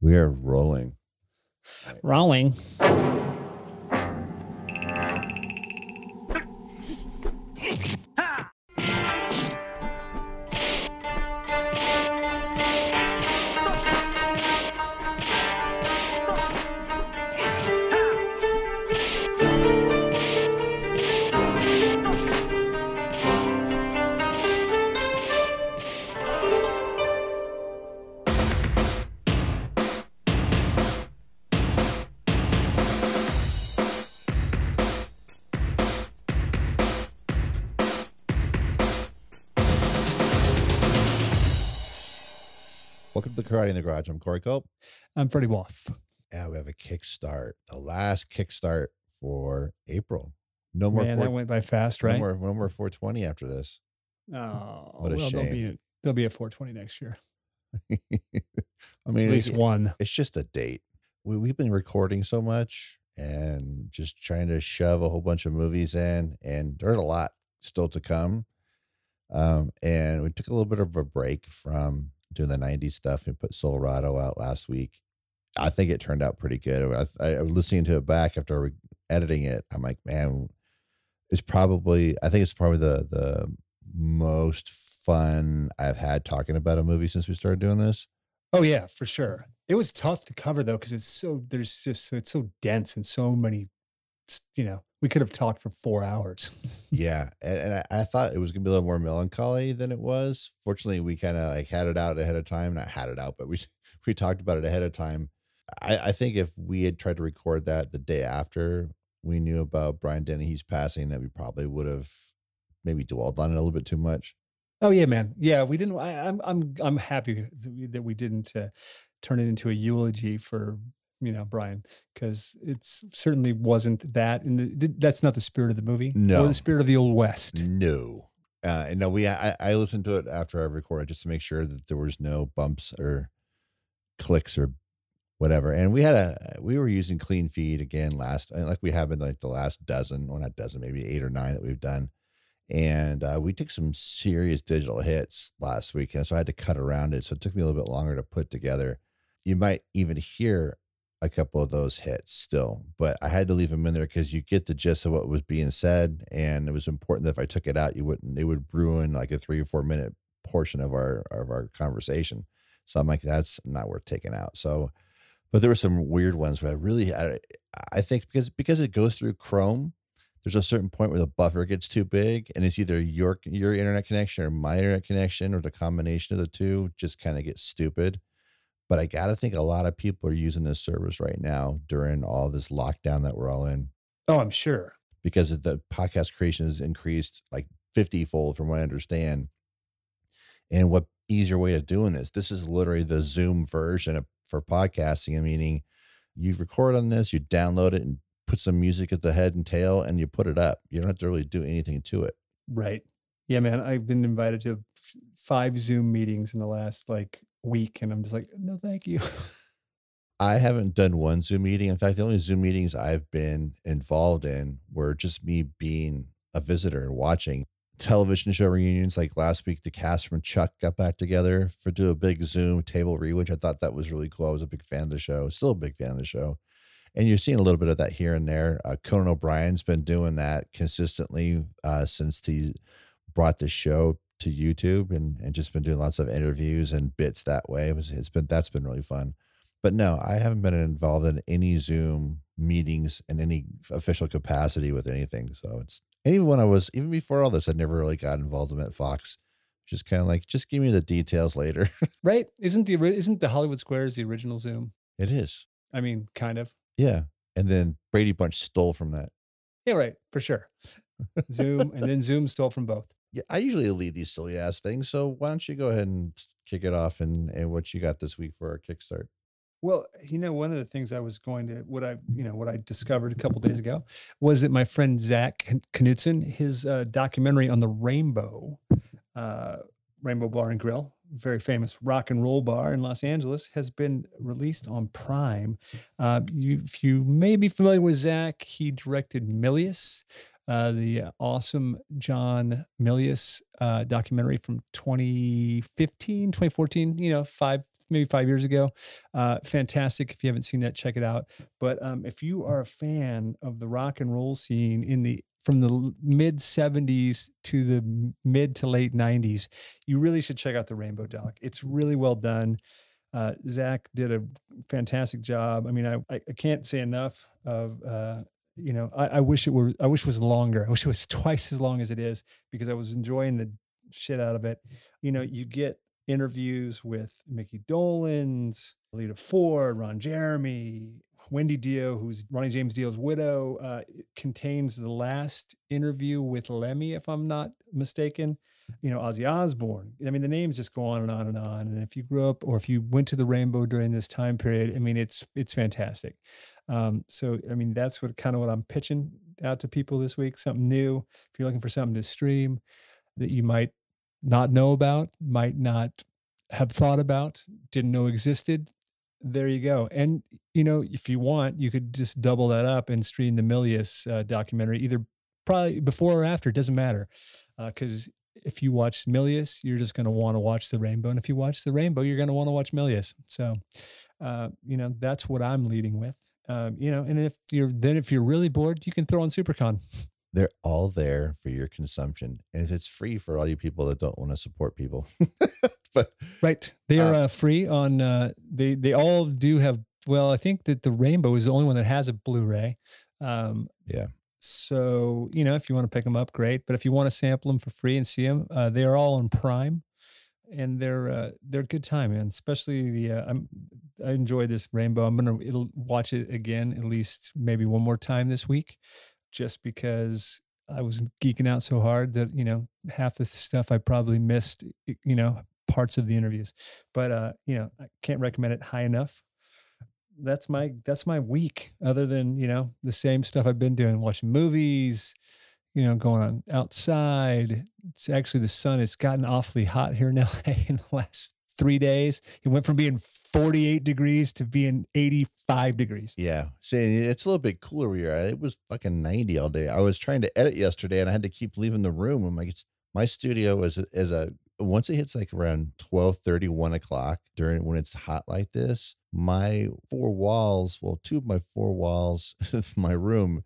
We are rolling. Rolling. Karate in the Garage. I'm Corey Cope. I'm Freddie Woff. Yeah, we have a kickstart. The last kickstart for April. No more. Man, four, that went by fast, right? No more. No more 420 after this. Oh, What a well, there'll shame. be a, there'll be a 420 next year. I mean, At least it- one. it's just a date. We, we've been recording so much and just trying to shove a whole bunch of movies in, and there's a lot still to come. Um, and we took a little bit of a break from doing the 90s stuff and put Silverado out last week. I think it turned out pretty good. I, I, listening to it back after editing it. I'm like, man, it's probably, I think it's probably the, the most fun I've had talking about a movie since we started doing this. Oh yeah, for sure. It was tough to cover though because it's so there's just it's so dense and so many. You know, we could have talked for four hours. Yeah, and, and I, I thought it was gonna be a little more melancholy than it was. Fortunately, we kind of like had it out ahead of time. Not had it out, but we we talked about it ahead of time. I, I think if we had tried to record that the day after we knew about Brian Dennehy's passing, that we probably would have maybe dwelled on it a little bit too much. Oh yeah, man. Yeah, we didn't. I, I'm I'm I'm happy that we, that we didn't uh, turn it into a eulogy for you know Brian because it's certainly wasn't that, and that's not the spirit of the movie. No. or the spirit of the old west. No, uh, and no, we I, I listened to it after I recorded just to make sure that there was no bumps or clicks or whatever. And we had a we were using clean feed again last like we have been like the last dozen, well not dozen, maybe eight or nine that we've done. And uh, we took some serious digital hits last week, and so I had to cut around it. So it took me a little bit longer to put together. You might even hear a couple of those hits still, but I had to leave them in there because you get the gist of what was being said, and it was important that if I took it out, you wouldn't it would ruin like a three or four minute portion of our of our conversation. So I'm like, that's not worth taking out. So, but there were some weird ones where I really I, I think because because it goes through Chrome, there's a certain point where the buffer gets too big, and it's either your your internet connection or my internet connection or the combination of the two just kind of gets stupid. But I gotta think a lot of people are using this service right now during all this lockdown that we're all in Oh, I'm sure. because the podcast creation has increased like 50 fold from what I understand. And what easier way of doing this? This is literally the Zoom version of, for podcasting, meaning you record on this, you download it and put some music at the head and tail and you put it up. You don't have to really do anything to it. Right. Yeah, man. I've been invited to five Zoom meetings in the last like week, and I'm just like, no, thank you. I haven't done one Zoom meeting. In fact, the only Zoom meetings I've been involved in were just me being a visitor and watching television show reunions. Like last week, the cast from Chuck got back together for do a big Zoom table read, which I thought that was really cool. I was a big fan of the show, still a big fan of the show. And you're seeing a little bit of that here and there. Uh, Conan O'Brien's been doing that consistently uh, since he brought the show to YouTube and, and just been doing lots of interviews and bits that way. It was, it's been that's been really fun. But no, I haven't been involved in any Zoom meetings in any official capacity with anything. So it's and even when I was even before all this, I never really got involved in at Fox. Just kind of like, just give me the details later. right? Isn't the isn't the Hollywood Squares the original Zoom? it is. I mean, kind of. Yeah. And then Brady Bunch stole from that. Yeah, right. For sure. Zoom and then Zoom stole from both. Yeah, I usually lead these silly ass things. So why don't you go ahead and kick it off and, and what you got this week for our kickstart? Well, you know, one of the things I was going to, what I, you know, what I discovered a couple days ago was that my friend Zak Knutson, his uh, documentary on the Rainbow, uh, Rainbow Bar and Grill, very famous rock and roll bar in Los Angeles, has been released on Prime. Uh, you, if you may be familiar with Zach, he directed Milius, uh, the awesome John Milius uh, documentary from 2015, 2014, you know, five, maybe five years ago. Uh, fantastic. If you haven't seen that, check it out. But um, if you are a fan of the rock and roll scene in the from the mid 70s to the mid to late 90s, you really should check out the Rainbow Doc. It's really well done. Uh, Zak did a fantastic job. I mean, I, I can't say enough of, uh, you know, I, I wish it were, I wish it was longer. I wish it was twice as long as it is because I was enjoying the shit out of it. You know, you get interviews with Mickey Dolenz, Lita Ford, Ron Jeremy, Wendy Dio, who's Ronnie James Dio's widow, uh, contains the last interview with Lemmy, if I'm not mistaken. You know, Ozzy Osbourne. I mean, the names just go on and on and on. And if you grew up or if you went to the Rainbow during this time period, I mean, it's it's fantastic. Um, so, I mean, that's what kind of what I'm pitching out to people this week. Something new. If you're looking for something to stream that you might not know about, might not have thought about, didn't know existed, there you go. And you know, if you want, you could just double that up and stream the Milius uh, documentary, either probably before or after. It doesn't matter, because uh, if you watch Milius, you're just going to want to watch the Rainbow, and if you watch the Rainbow, you're going to want to watch Milius. So, uh, you know, that's what I'm leading with. Um, you know, and if you're then if you're really bored, you can throw on Supercon. They're all there for your consumption, and it's free for all you people that don't want to support people. but right, they are uh, uh, free on. Uh, they they all do have. Well, I think that the Rainbow is the only one that has a Blu-ray. Um, yeah. So you know, if you want to pick them up, great. But if you want to sample them for free and see them, uh, they are all on Prime, and they're uh, they're a good time, man. Especially the uh, I'm I enjoy this Rainbow. I'm gonna watch it again at least maybe one more time this week, just because I was geeking out so hard that you know half the stuff I probably missed. You know, parts of the interviews. But uh, you know, I can't recommend it high enough. That's my that's my week. Other than you know the same stuff I've been doing, watching movies, you know, going on outside. It's actually the sun has gotten awfully hot here in LA in the last three days. It went from being 48 degrees to being 85 degrees. Yeah. See, it's a little bit cooler here. It was fucking 90 all day. I was trying to edit yesterday and I had to keep leaving the room. I'm like, it's my studio is is a once it hits like around 12 30 1 o'clock during when it's hot like this my four walls well two of my four walls of my room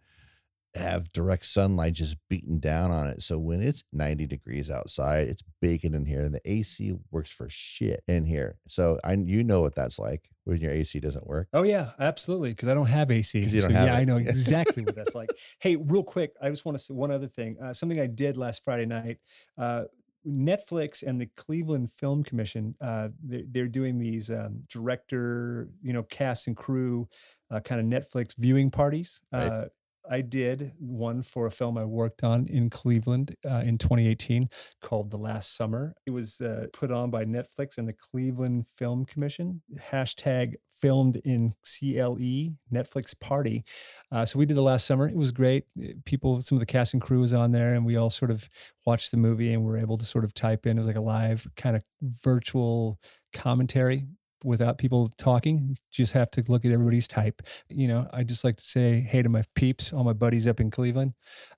have direct sunlight just beating down on it so when it's 90 degrees outside it's baking in here and the ac works for shit in here so i you know what that's like when your ac doesn't work oh yeah absolutely because i don't have ac don't have yeah it. i know exactly what that's like hey real quick i just want to say one other thing uh, something i did last friday night uh, Netflix and the Cleveland Film Commission, uh, they're, they're, doing these um, director, you know, cast and crew uh, kind of Netflix viewing parties. Right. Uh, I did one for a film I worked on in Cleveland uh, in 2018 called The Last Summer. It was uh, put on by Netflix and the Cleveland Film Commission. Hashtag filmed in CLE Netflix party. Uh, so we did The Last Summer. It was great. People, some of the cast and crew was on there, and we all sort of watched the movie and were able to sort of type in. It was like a live kind of virtual commentary without people talking. You just have to look at everybody's type. You know, I just like to say hey to my peeps, all my buddies up in Cleveland.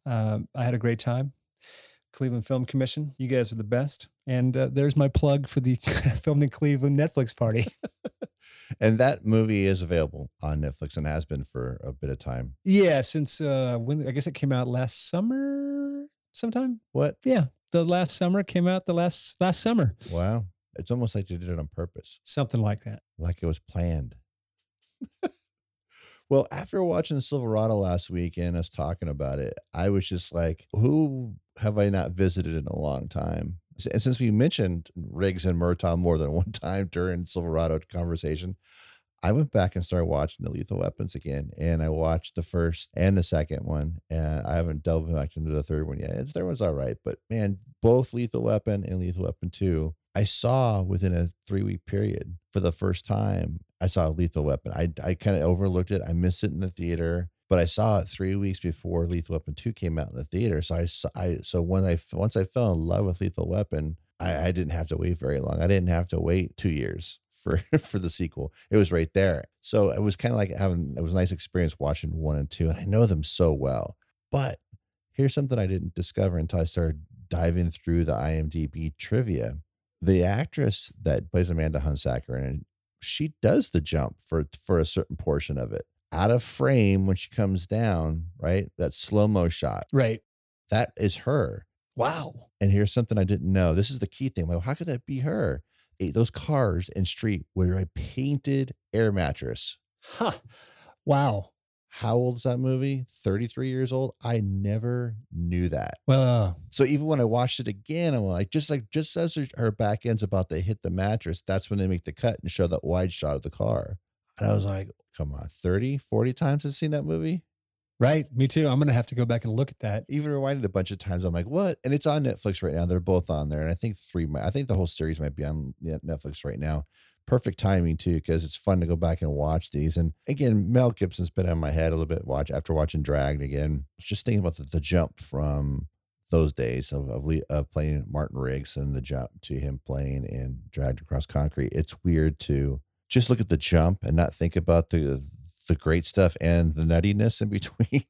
Um, I had a great time. Cleveland Film Commission, you guys are the best. And uh, there's my plug for the filmed in Cleveland Netflix party. and that movie is available on Netflix and has been for a bit of time. Yeah, since uh, when I guess it came out last summer sometime. What? Yeah, the last summer came out the last last summer. Wow. It's almost like they did it on purpose. Something like that. Like it was planned. well, after watching Silverado last week and us talking about it, I was just like, who have I not visited in a long time? And since we mentioned Riggs and Murtaugh more than one time during Silverado conversation, I went back and started watching the Lethal Weapons again, and I watched the first and the second one, and I haven't delved back into the third one yet. It's, third one's all right, but man, both Lethal Weapon and Lethal Weapon Two I saw within a three week period for the first time. I saw a Lethal Weapon. I I kind of overlooked it. I missed it in the theater, but I saw it three weeks before Lethal Weapon Two came out in the theater. So I I so when I once I fell in love with Lethal Weapon, I, I didn't have to wait very long. I didn't have to wait two years for for the sequel. It was right there. So it was kind of like having it was a nice experience watching one and two, and I know them so well. But here's something I didn't discover until I started diving through the IMDb trivia the actress that plays Amanda Hunsaker and she does the jump for for a certain portion of it out of frame when she comes down. Right, that slow mo shot. Right. That is her. Wow. And here's something I didn't know. This is the key thing. Well, how could that be her? Those cars in street were a painted air mattress. Huh. Wow. How old is that movie? 33 years old. I never knew that. Well, So even when I watched it again, I'm like, just like just as her- her back end's about to hit the mattress, that's when they make the cut and show that wide shot of the car. And I was like, come on, 30, 40 times I've seen that movie. right. Me too. I'm gonna have to go back and look at that. Even rewinded a bunch of times. I'm like, what? And it's on Netflix right now. They're both on there. And I think three, I think the whole series might be on Netflix right now. Perfect timing too, because it's fun to go back and watch these. And again, Mel Gibson's been on my head a little bit. Watch after watching Dragged again. Just thinking about the, the jump from those days of of, of playing Martin Riggs and the jump to him playing in Dragged Across Concrete. It's weird to just look at the jump and not think about the the great stuff and the nuttiness in between.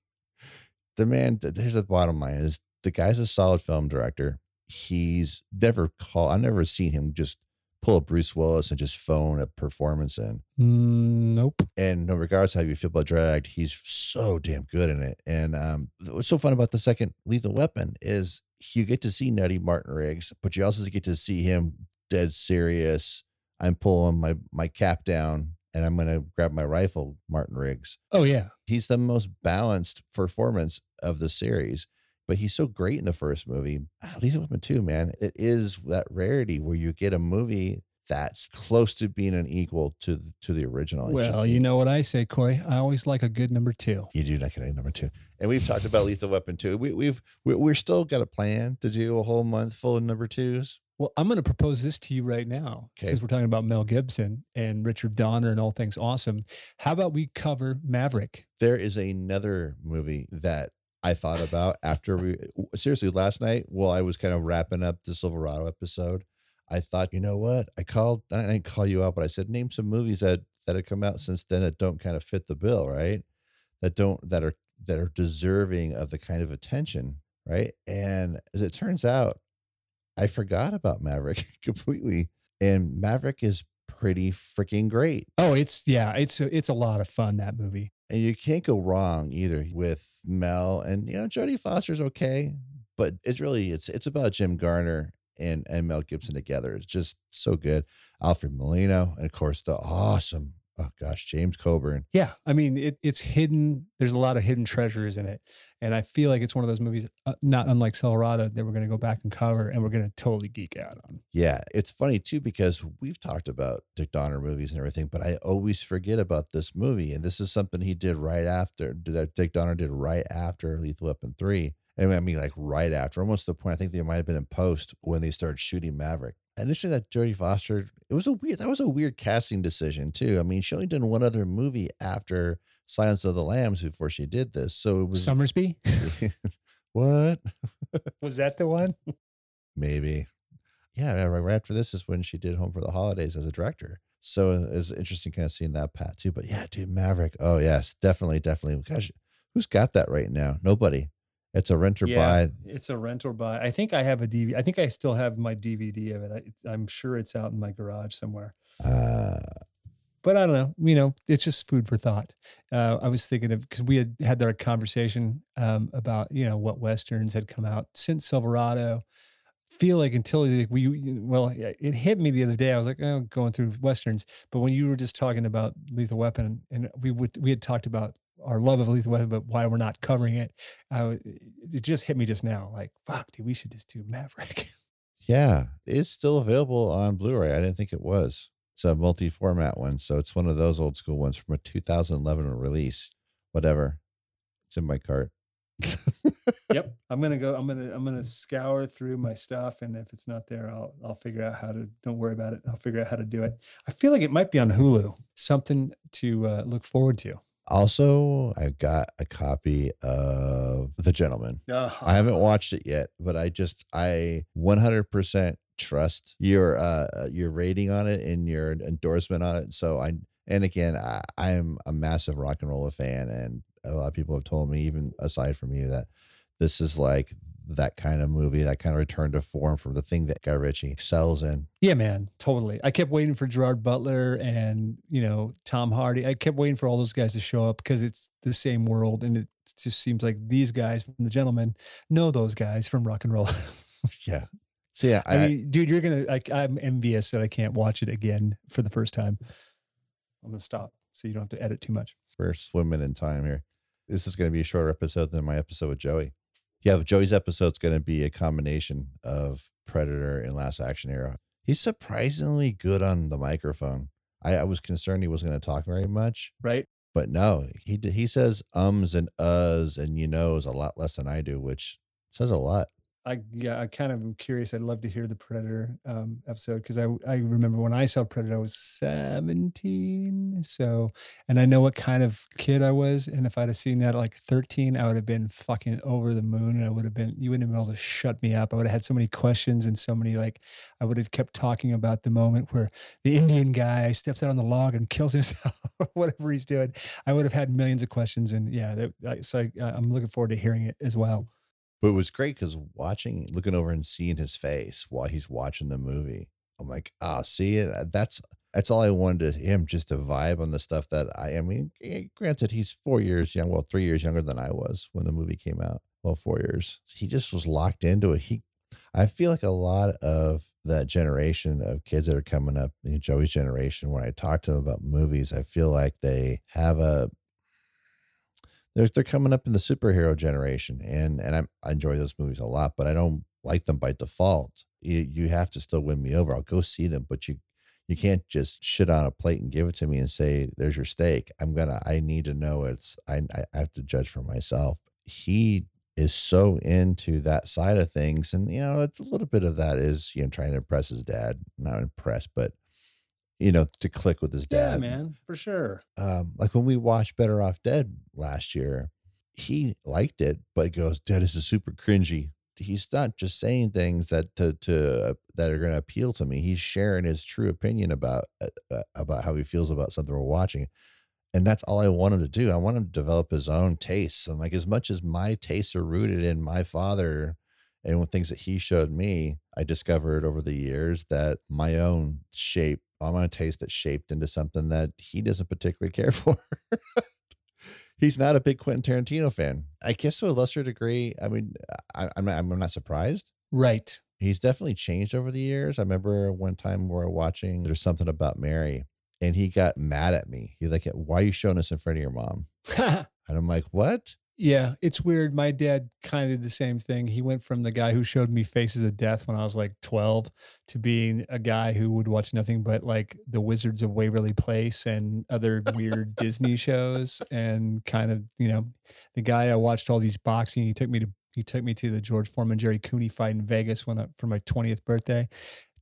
the man, there's the bottom line is the guy's a solid film director. He's never called. I've never seen him just pull a Bruce Willis and just phone a performance in. Mm, nope. And no regards how you feel about dragged, he's so damn good in it. And um, what's so fun about the second Lethal Weapon is you get to see Nutty Martin Riggs, but you also get to see him dead serious. I'm pulling my my cap down and I'm gonna grab my rifle, Martin Riggs. Oh yeah. He's the most balanced performance of the series. But he's so great in the first movie. Ah, Lethal Weapon 2, man, it is that rarity where you get a movie that's close to being an equal to the, to the original. Well, you know what I say, Coy. I always like a good number two. you do like it number two. And we've talked about Lethal Weapon 2. We, we've we, we're still got a plan to do a whole month full of number twos. Well, I'm going to propose this to you right now, Okay. since we're talking about Mel Gibson and Richard Donner and all things awesome. How about we cover Maverick? There is another movie that I thought about after we seriously last night while I was kind of wrapping up the Silverado episode. I thought, you know what? I called I didn't call you out, but I said name some movies that that have come out since then that don't kind of fit the bill, right? That don't that are that are deserving of the kind of attention, right? And as it turns out, I forgot about Maverick completely. And Maverick is pretty freaking great. Oh, it's yeah, it's it's a lot of fun that movie. And you can't go wrong either with Mel and you know Jodie Foster's okay, but it's really it's it's about Jim Garner and and Mel Gibson together. It's just so good. Alfred Molina and of course the awesome oh gosh James Coburn. Yeah, I mean it, it's hidden. There's a lot of hidden treasures in it, and I feel like it's one of those movies, uh, not unlike Silverado, that we're going to go back and cover, and we're going to totally geek out on. Yeah, it's funny too because we've talked about Dick Donner movies and everything, but I always forget about this movie. And this is something he did right after that Dick Donner did right after Lethal Weapon 3. And I mean like right after, almost the point I think they might have been in post when they started shooting Maverick. Initially that Jodie Foster, it was a weird that was a weird casting decision too. I mean, she only did one other movie after Silence of the Lambs before she did this. So it was Sommersby what? was that the one? maybe. Yeah, right, after this is when she did Home for the Holidays as a director. So it's interesting kind of seeing that path too. But yeah, dude, Maverick. Oh yes, definitely, definitely. Gosh, who's got that right now? Nobody. It's a rent or buy. it's a rent or buy. I think I have a DVD. I think I still have my DVD of it. I, I'm sure it's out in my garage somewhere. Uh, but I don't know. You know, it's just food for thought. Uh, I was thinking of because we had had our conversation um, about you know what westerns had come out since Silverado. Feel like until like, we well, it hit me the other day. I was like, oh, going through westerns. But when you were just talking about Lethal Weapon, and we would we had talked about our love of Lethal Weapon, but why we're not covering it, uh, it just hit me just now. Like, fuck, dude, we should just do Maverick. yeah, it's still available on Blu-ray. I didn't think it was. It's a multi-format one, so it's one of those old school ones from a 2011 release. Whatever. It's in my cart. yep i'm gonna go i'm gonna i'm gonna scour through my stuff and if it's not there i'll i'll figure out how to don't worry about it i'll figure out how to do it i feel like it might be on hulu something to uh, look forward to Also, I got a copy of The Gentleman. I haven't watched it yet, but I just I 100% trust your uh your rating on it and your endorsement on it. So I and again, I I am a massive rock and roll fan and a lot of people have told me even aside from you that this is like that kind of movie, that kind of return to form from the thing that Guy Ritchie excels in. Yeah, man, totally. I kept waiting for Gerard Butler and you know Tom Hardy. I kept waiting for all those guys to show up because it's the same world, and it just seems like these guys from The Gentlemen know those guys from Rock and Roll. yeah. So yeah, I, I mean, dude, you're gonna. I, I'm envious that I can't watch it again for the first time. I'm gonna stop so you don't have to edit too much. We're swimming in time here. This is going to be a shorter episode than my episode with Joey. Yeah, Joey's episode's going to be a combination of Predator and Last Action Hero. He's surprisingly good on the microphone. I, I was concerned he wasn't going to talk very much, right? But no, he he says ums and uhs and you knows a lot less than I do, which says a lot. I yeah, I kind of am curious. I'd love to hear the Predator um, episode because I I remember when I saw Predator, I was seventeen. So, and I know what kind of kid I was, and if I'd have seen that at like thirteen, I would have been fucking over the moon, and I would have been you wouldn't have been able to shut me up. I would have had so many questions and so many like I would have kept talking about the moment where the Indian guy steps out on the log and kills himself, or whatever he's doing. I would have had millions of questions, and yeah, that, so I, I'm looking forward to hearing it as well. But it was great because watching, looking over and seeing his face while he's watching the movie, I'm like, ah, oh, see. Uh, that's that's all I wanted to him just to vibe on the stuff that I. I mean, granted, he's four years young, well, three years younger than I was when the movie came out. Well, four years. He just was locked into it. He, I feel like a lot of that generation of kids that are coming up, you know, Joey's generation, when I talk to them about movies, I feel like they have a they're they're coming up in the superhero generation, and and I'm, I enjoy those movies a lot, but I don't like them by default. You you have to still win me over. I'll go see them, but you you can't just shit on a plate and give it to me and say there's your steak. I'm gonna I need to know it's I I have to judge for myself. He is so into that side of things, and you know it's a little bit of that is you know trying to impress his dad, not impress, but you know, to click with his dad. Yeah, man, for sure. Um, like when we watched Better Off Dead last year, he liked it, but goes, "Dad, this is super cringy." He's not just saying things that to to uh, that are going to appeal to me. He's sharing his true opinion about uh, uh, about how he feels about something we're watching, and that's all I want him to do. I want him to develop his own tastes, and like as much as my tastes are rooted in my father and things that he showed me, I discovered over the years that my own shape I want to taste it shaped into something that he doesn't particularly care for. He's not a big Quentin Tarantino fan. I guess to a lesser degree. I mean, I, am not, I'm not surprised. Right. He's definitely changed over the years. I remember one time we were watching There's Something About Mary, and he got mad at me. He's like, Why are you showing this in front of your mom? and I'm like, What? Yeah, it's weird. My dad kind of did the same thing. He went from the guy who showed me Faces of Death when I was like 12 to being a guy who would watch nothing but like The Wizards of Waverly Place and other weird Disney shows and kind of, you know, the guy I watched all these boxing. He took me to he took me to the George Foreman Jerry Cooney fight in Vegas when I, for my 20th birthday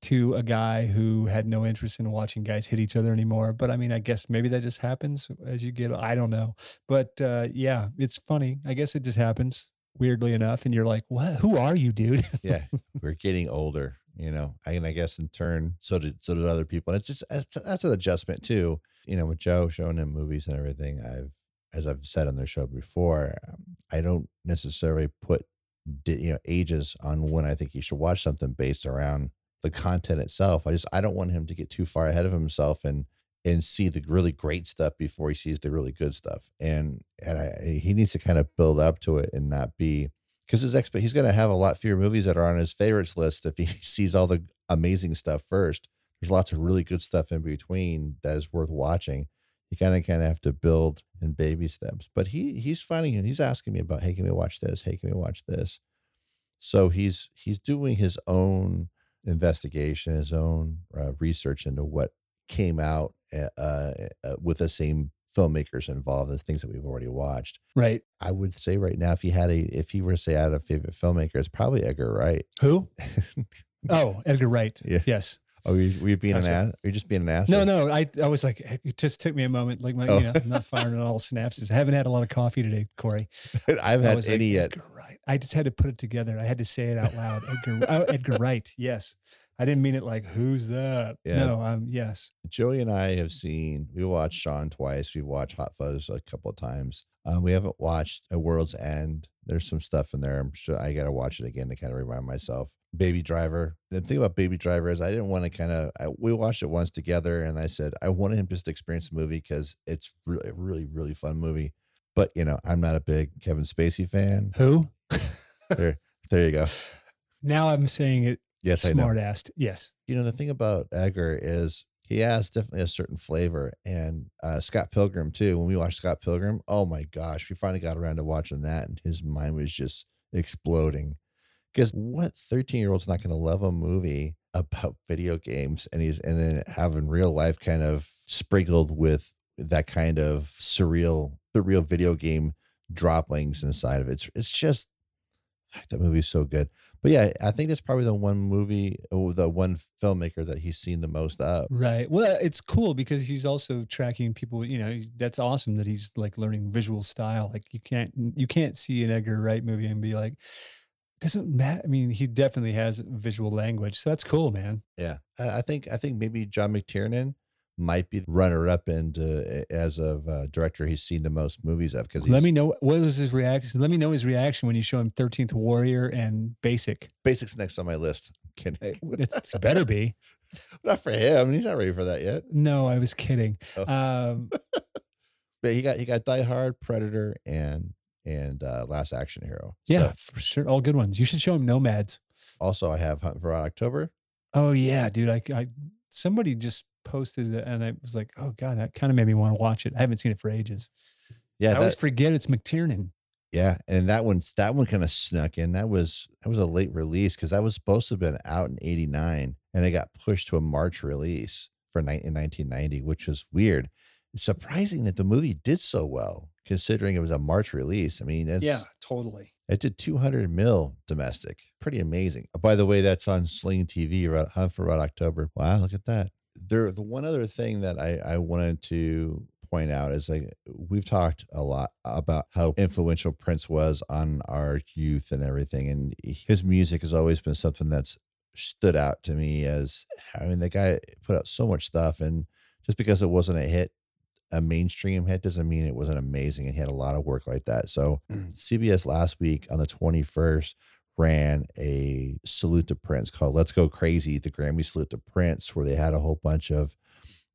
to a guy who had no interest in watching guys hit each other anymore. But I mean, I guess maybe that just happens as you get, I don't know. But uh, yeah, it's funny. I guess it just happens weirdly enough. And you're like, what? Who are you, dude? yeah. We're getting older, you know, and I guess in turn, so did, so did other people. And it's just, that's, that's an adjustment too. You know, with Joe showing him movies and everything, I've, as I've said on the show before, um, I don't necessarily put you know ages on when I think you should watch something based around the content itself. I just I don't want him to get too far ahead of himself and and see the really great stuff before he sees the really good stuff. And and I, he needs to kind of build up to it and not be because his expert he's going to have a lot fewer movies that are on his favorites list if he sees all the amazing stuff first. There's lots of really good stuff in between that is worth watching. You kind of kind of have to build in baby steps. But he he's finding it. He's asking me about, hey, can we watch this? Hey, can we watch this? So he's he's doing his own investigation, his own uh, research into what came out uh, uh, uh, with the same filmmakers involved as things that we've already watched. Right. I would say right now, if he had a, if he were to say I had a favorite filmmaker, it's probably Edgar Wright. Who? oh, Edgar Wright. Yeah. Yes. Oh, were you, were you being gotcha. an ass? Are you just being an ass? No, no. I, I was like, it just took me a moment. Like my, oh. you know, I'm not firing on all synapses. I haven't had a lot of coffee today, Corey. I haven't had any like, yet. I just had to put it together. I had to say it out loud. Edgar, oh, Edgar Wright. Yes. I didn't mean it like who's that? Yeah. No, um, yes. Joey and I have seen. We watched Shaun twice. We've watched Hot Fuzz a couple of times. Um, we haven't watched A World's End. There's some stuff in there. I'm sure I got to watch it again to kind of remind myself. Baby Driver. The thing about Baby Driver is I didn't want to kind of. We watched it once together, and I said I wanted him just to experience the movie because it's really, really, really fun movie. But you know, I'm not a big Kevin Spacey fan. Who? There, there you go. Now I'm saying it Yes, I know. smart assed. Yes. you know the thing about Edgar is he has definitely a certain flavor, and uh, Scott Pilgrim too. When we watched Scott Pilgrim, oh my gosh, we finally got around to watching that, and his mind was just exploding. Because what thirteen year old's not going to love a movie about video games, and he's and then having real life kind of sprinkled with that kind of surreal, surreal video game droppings inside of it. It's it's just that movie's so good. But yeah, I think that's probably the one movie, or the one filmmaker that he's seen the most of. Right. Well, it's cool because he's also tracking people. You know, that's awesome that he's like learning visual style. Like you can't you can't see an Edgar Wright movie and be like, doesn't matter. I mean, he definitely has visual language, so that's cool, man. Yeah, I I think I think maybe John McTiernan might be runner up into as of uh, director he's seen the most movies of because Let me know what was his reaction. Let me know his reaction when you show him Thirteenth Warrior and Basic. Basics next on my list. I'm kidding. It's, it's better be. not for him. He's not ready for that yet. No, I was kidding. Oh. Um, But he got he got Die Hard, Predator, and and uh, Last Action Hero. yeah, So, for sure, all good ones. You should show him Nomads. also, I have Hunt for October. Oh yeah, dude. I, I somebody just posted it and I was like, oh god, that kind of made me want to watch it. I haven't seen it for ages. Yeah, I that, always forget it's McTiernan. Yeah, and that one that one kind of snuck in. That was that was a late release because that was supposed to have been out in '89, and it got pushed to a March release for in 1990, which was weird. It's surprising that the movie did so well considering it was a March release. I mean, it's, yeah, totally. it did 200 mil domestic, pretty amazing. By the way, that's on Sling TV, Hunt for Red October. Wow, look at that. There, the one other thing that I I wanted to point out is like we've talked a lot about how influential Prince was on our youth and everything, and his music has always been something that's stood out to me as I mean the guy put out so much stuff, and just because it wasn't a hit, a mainstream hit doesn't mean it wasn't amazing, and he had a lot of work like that. So CBS last week on the twenty first ran a salute to Prince called Let's Go Crazy, the Grammy salute to Prince, where they had a whole bunch of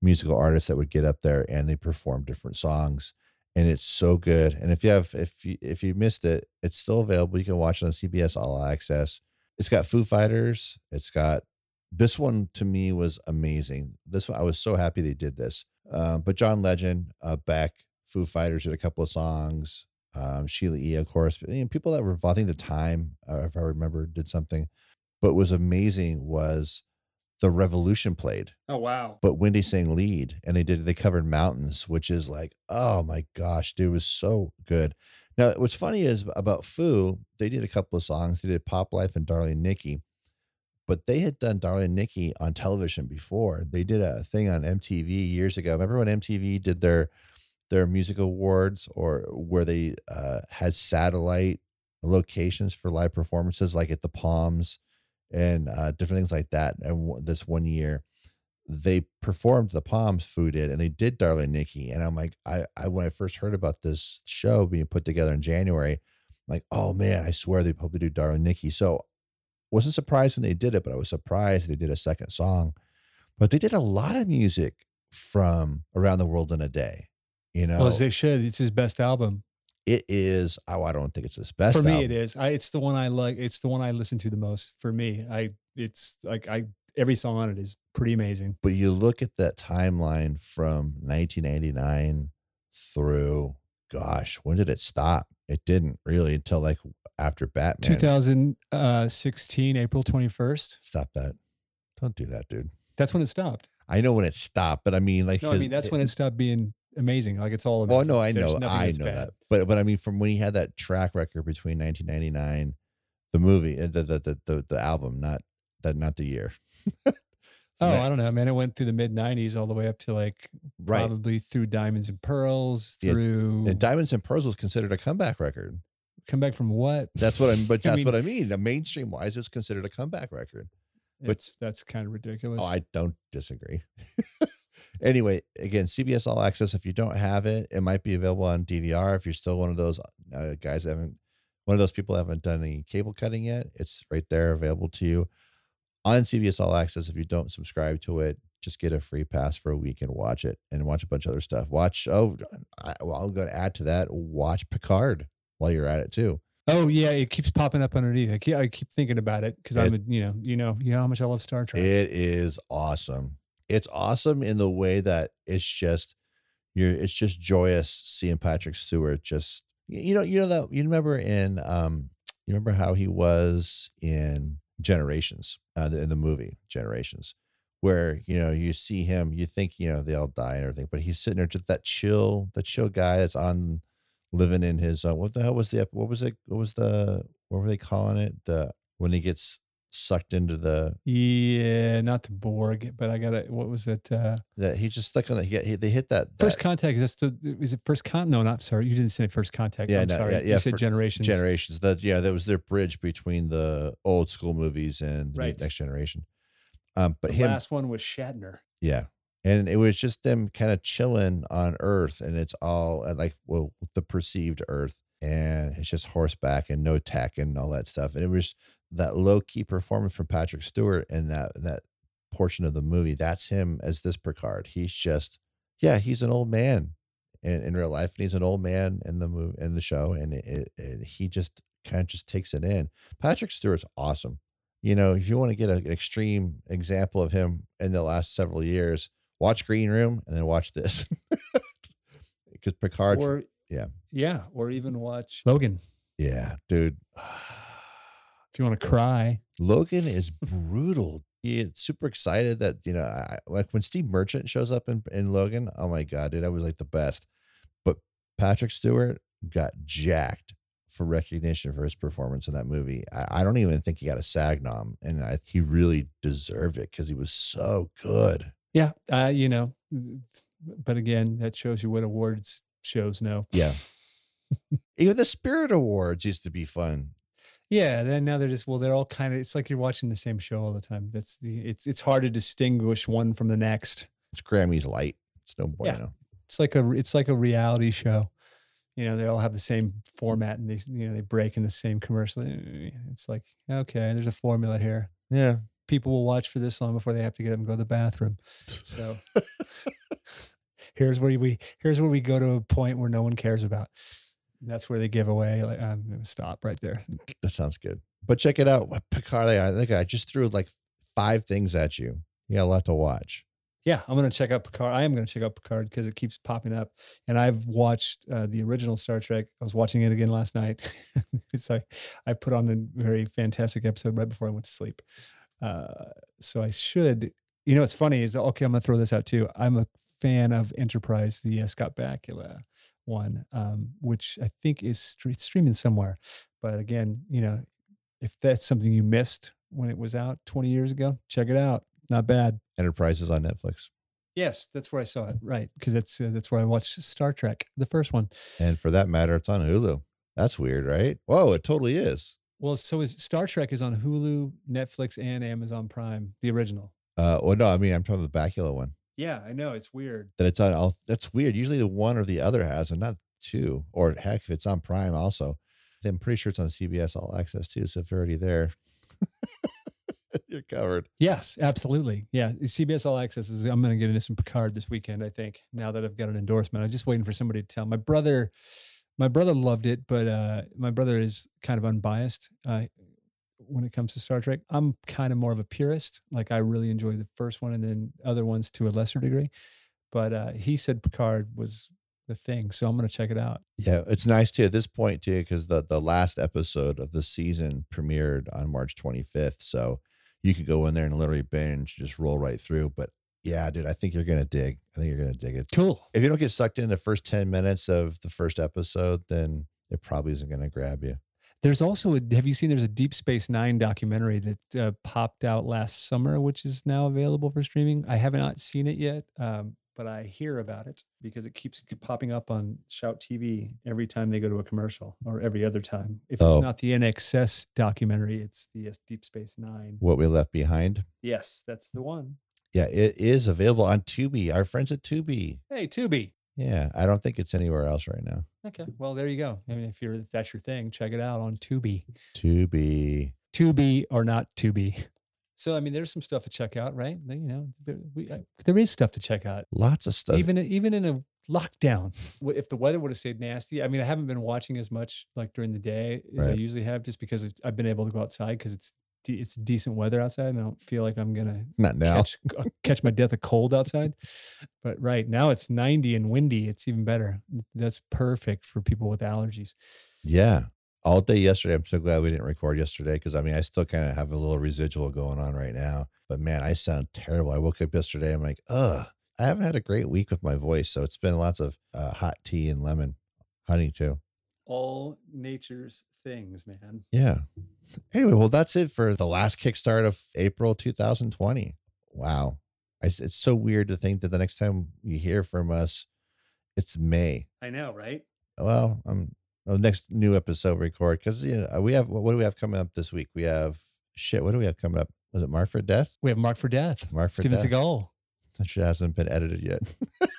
musical artists that would get up there and they perform different songs. And it's so good. And if you have if you if you missed it, it's still available. You can watch it on CBS All Access. It's got Foo Fighters. It's got this one to me was amazing. This one I was so happy they did this. Um, but John Legend, uh, Beck, Foo Fighters did a couple of songs um, Sheila E. Of course, you know, people that were. I think the time, uh, if I remember, did something. But what was amazing was the Revolution played, Oh wow. but Wendy sang lead, and they did they covered Mountains, which is like, oh my gosh, dude, it was so good. Now, what's funny is about Foo, they did a couple of songs. They did Pop Life and Darling Nikki, but they had done Darling Nikki on television before. They did a thing on MTV years ago. Remember when MTV did their their music awards or where they uh, had satellite locations for live performances, like at the Palms and uh, different things like that. And this one year, they performed the Palms Foo did, and they did Darling Nikki. And I'm like, I, I when I first heard about this show being put together in January, I'm like, oh man, I swear they probably do Darling Nikki. So wasn't surprised when they did it, but I was surprised they did a second song. But they did a lot of music from around the world in a day. You know, Well, as they should. It's his best album. it is. Oh, I don't think it's his best. For me, album. it is. I, it's the one I like. It's the one I listen to the most. For me, I. It's like I. Every song on it is pretty amazing. But you look at that timeline from 1989 through, gosh, when did it stop? It didn't really until like after Batman. 2016, uh, April 21st. Stop that. Don't do that, dude. That's when it stopped. I know when it stopped, but I mean, like, No, I mean that's when it stopped being amazing. Like it's all. amazing. Well, no, I There's know, I know bad. that, but but I mean, from when he had that track record between 1999, the movie, uh, the the the the, the album, not that, not the year. Oh. I don't know, man. It went through the mid '90s all the way up to like right. probably through Diamonds and Pearls. Yeah, Through And Diamonds and Pearls was considered a comeback record. come back from what? That's what I'm. But I that's mean- what I mean. The mainstream wise, it's considered a comeback record. But- It's that's kind of ridiculous. Oh, I don't disagree. anyway, again, CBS All Access. If you don't have it, it might be available on DVR. If you're still one of those uh, guys that haven't, one of those people that haven't done any cable cutting yet, it's right there available to you on CBS All Access. If you don't subscribe to it, just get a free pass for a week and watch it, and watch a bunch of other stuff. Watch. Oh, I, well, I'm going to add to that. Watch Picard while you're at it too. oh yeah, it keeps popping up underneath. I keep, I keep thinking about it because I'm a, you know you know you know how much I love Star Trek. It is awesome. It's awesome in the way that it's just you're it's just joyous seeing Patrick Stewart just you know you know that you remember in um you remember how he was in Generations uh, in the movie Generations where you know you see him you think you know they all die and everything but he's sitting there just that chill that chill guy that's on living in his uh, what the hell was the what was it what was the what were they calling it? The when he gets sucked into the Yeah, not the Borg, but I got to What was it? Uh, that he just stuck on that. He, got- he they hit that, that first contact. That's the. Is it first con? No, not sorry. You didn't say first contact. Yeah, I'm no, sorry. yeah, yeah, you said generations. generations. That yeah, that was their bridge between the old school movies and the Right. next generation. Um, but The him, last one was Shatner. yeah, and it was just them kind of chilling on Earth, and it's all uh, like well the perceived Earth, and it's just horseback and no tech and all that stuff, and it was that low key performance from Patrick Stewart in that that portion of the movie. That's him as this Picard. He's just yeah, he's an old man in, in real life, and he's an old man in the movie in the show, and it, it, it- he just kind of just takes it in. Patrick Stewart's awesome. You know, if you want to get a, an extreme example of him in the last several years, watch Green Room and then watch this. Because Picard, Or yeah. yeah, or even watch Logan yeah, dude, if you want to cry. Logan is brutal. He's super excited that you know, I, like when Steve Merchant shows up in in Logan. Oh my god, dude, that was like the best. But Patrick Stewart got jacked for recognition for his performance in that movie. I, I don't even think he got a SAG nom, and I, he really deserved it because he was so good. Yeah, uh, you know, but again, that shows you what awards shows know. Yeah. Even the Spirit Awards used to be fun. Yeah, then now they're just well, they're all kind of. It's like you're watching the same show all the time. That's the. It's it's hard to distinguish one from the next. It's Grammys light. It's no bueno. Yeah. It's like a it's like a reality show. You know, they all have the same format and they you know they break in the same commercial. It's like okay, there's a formula here. Yeah. People will watch for this long before they have to get up and go to the bathroom. So here's where we here's where we go to a point where no one cares about. That's where they give away. Like I'm gonna stop right there. That sounds good. But check it out. Picard, I think I just threw like five things at you. You got a lot to watch. Yeah, I'm gonna check out Picard. I am gonna check out Picard because it keeps popping up, and I've watched uh, the original Star Trek. I was watching it again last night. it's like I put on a very fantastic episode right before I went to sleep. Uh, so I should, you know, what's funny is okay. I'm gonna throw this out too. I'm a fan of Enterprise, the uh, Scott Bakula one, um, which I think is it's streaming somewhere. But again, you know, if that's something you missed when it was out 20 years ago, check it out. Not bad. Enterprise is on Netflix. Yes, that's where I saw it. Right, because that's uh, that's where I watched Star Trek, the first one. And for that matter, it's on Hulu. That's weird, right? Whoa, it totally is. Well, so is Star Trek is on Hulu, Netflix, and Amazon Prime, the original. Uh, well, no, I mean, I'm talking the Bakula one. Yeah, I know it's weird. That it's on all. That's weird. Usually the one or the other has, and not two. Or heck, if it's on Prime, also. I'm pretty sure it's on CBS All Access too. So if you're already there, you're covered. Yes, absolutely. Yeah, CBS All Access is. I'm going to get into some Picard this weekend. I think now that I've got an endorsement, I'm just waiting for somebody to tell. My brother, my brother loved it, but uh, my brother is kind of unbiased uh, when it comes to Star Trek. I'm kind of more of a purist. Like I really enjoy the first one, and then other ones to a lesser degree. But uh, he said Picard was the thing, so I'm going to check it out. Yeah, it's nice too at this point too, because the the last episode of the season premiered on March 25th. So you could go in there and literally binge, just roll right through. But yeah, dude, I think you're gonna dig. I think you're gonna dig it. Cool. If you don't get sucked in the first 10 minutes of the first episode, then it probably isn't gonna grab you. There's also a, have you seen there's a Deep Space Nine documentary that uh, popped out last summer, which is now available for streaming. I have not seen it yet, um, but I hear about it because it keeps popping up on Shout TV every time they go to a commercial or every other time. If it's Oh. not the INXS documentary, it's the uh, Deep Space Nine. What we left behind. Yes, that's the one. Yeah, it is available on Tubi. Our friends at Tubi. Hey, Tubi. Yeah, I don't think it's anywhere else right now. Okay, well there you go. I mean, if you're if that's your thing, check it out on Tubi. Tubi. Tubi or not Tubi. So I mean, there's some stuff to check out, right? You know, there, we, uh, there is stuff to check out. Lots of stuff. even even in a lockdown if the weather would have stayed nasty i mean i haven't been watching as much like during the day as i usually have just because i've been able to go outside because it's de- it's decent weather outside and i don't feel like i'm gonna Not now. catch uh, catch my death of cold outside but right now it's 90 and windy it's even better that's perfect for people with allergies Yeah. All day yesterday. I'm so glad we didn't record yesterday because I mean, I still kind of have a little residual going on right now. But man, I sound terrible. I woke up yesterday. I'm like, ugh, I haven't had a great week with my voice. So it's been lots of uh, hot tea and lemon, honey too. All nature's things man Yeah. Anyway, well, that's it for the last kickstart of April 2020. Wow. I s it's so weird to think that the next time you hear from us, it's May. i know right Well, um, the next new episode record because yeah, we have what do we have coming up this week? We have shit. What do we have coming up? Was it Mark for Death? we have mark for death Mark for steven Death. seagal That shit hasn't been edited yet.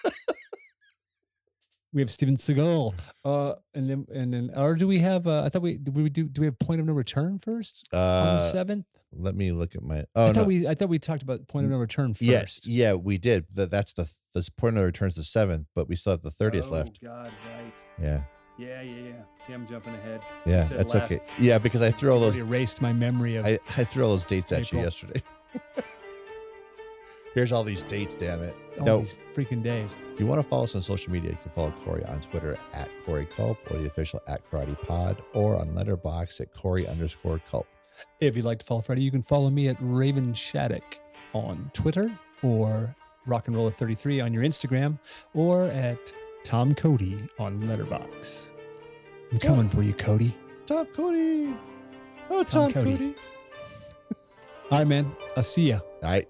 We have Steven Seagal, uh, and then and then, or do we have? Uh, I thought we do we do do we have point of no return first on the Uh, seventh? let me look at my. Oh I no, thought we I thought we talked about point of no return first. yes, yeah, we did. That that's the this point of No returns the seventh, but we still have the thirtieth Oh, left. God, right? Yeah, Yeah, yeah, yeah. See, I'm jumping ahead. yeah, said that's okay. Yeah, because I threw all those. Already erased my memory of. I I threw all those dates at you yesterday. Here's all these dates. Damn it! all no, these freaking days. If you want to follow us on social media, you can follow Corey on Twitter at Corey Culp or the official at Karate Pod or on Letterboxd at Corey underscore Culp. If you'd like to follow Freddie, you can follow me at Raven Shattuck on Twitter or Rock and Roller 33 on your Instagram or at Tom Cody on Letterboxd. I'm coming for you, Cody. Tom Cody. Oh, Tom Tom, Cody. Cody. All right, man. I'll see ya. All right.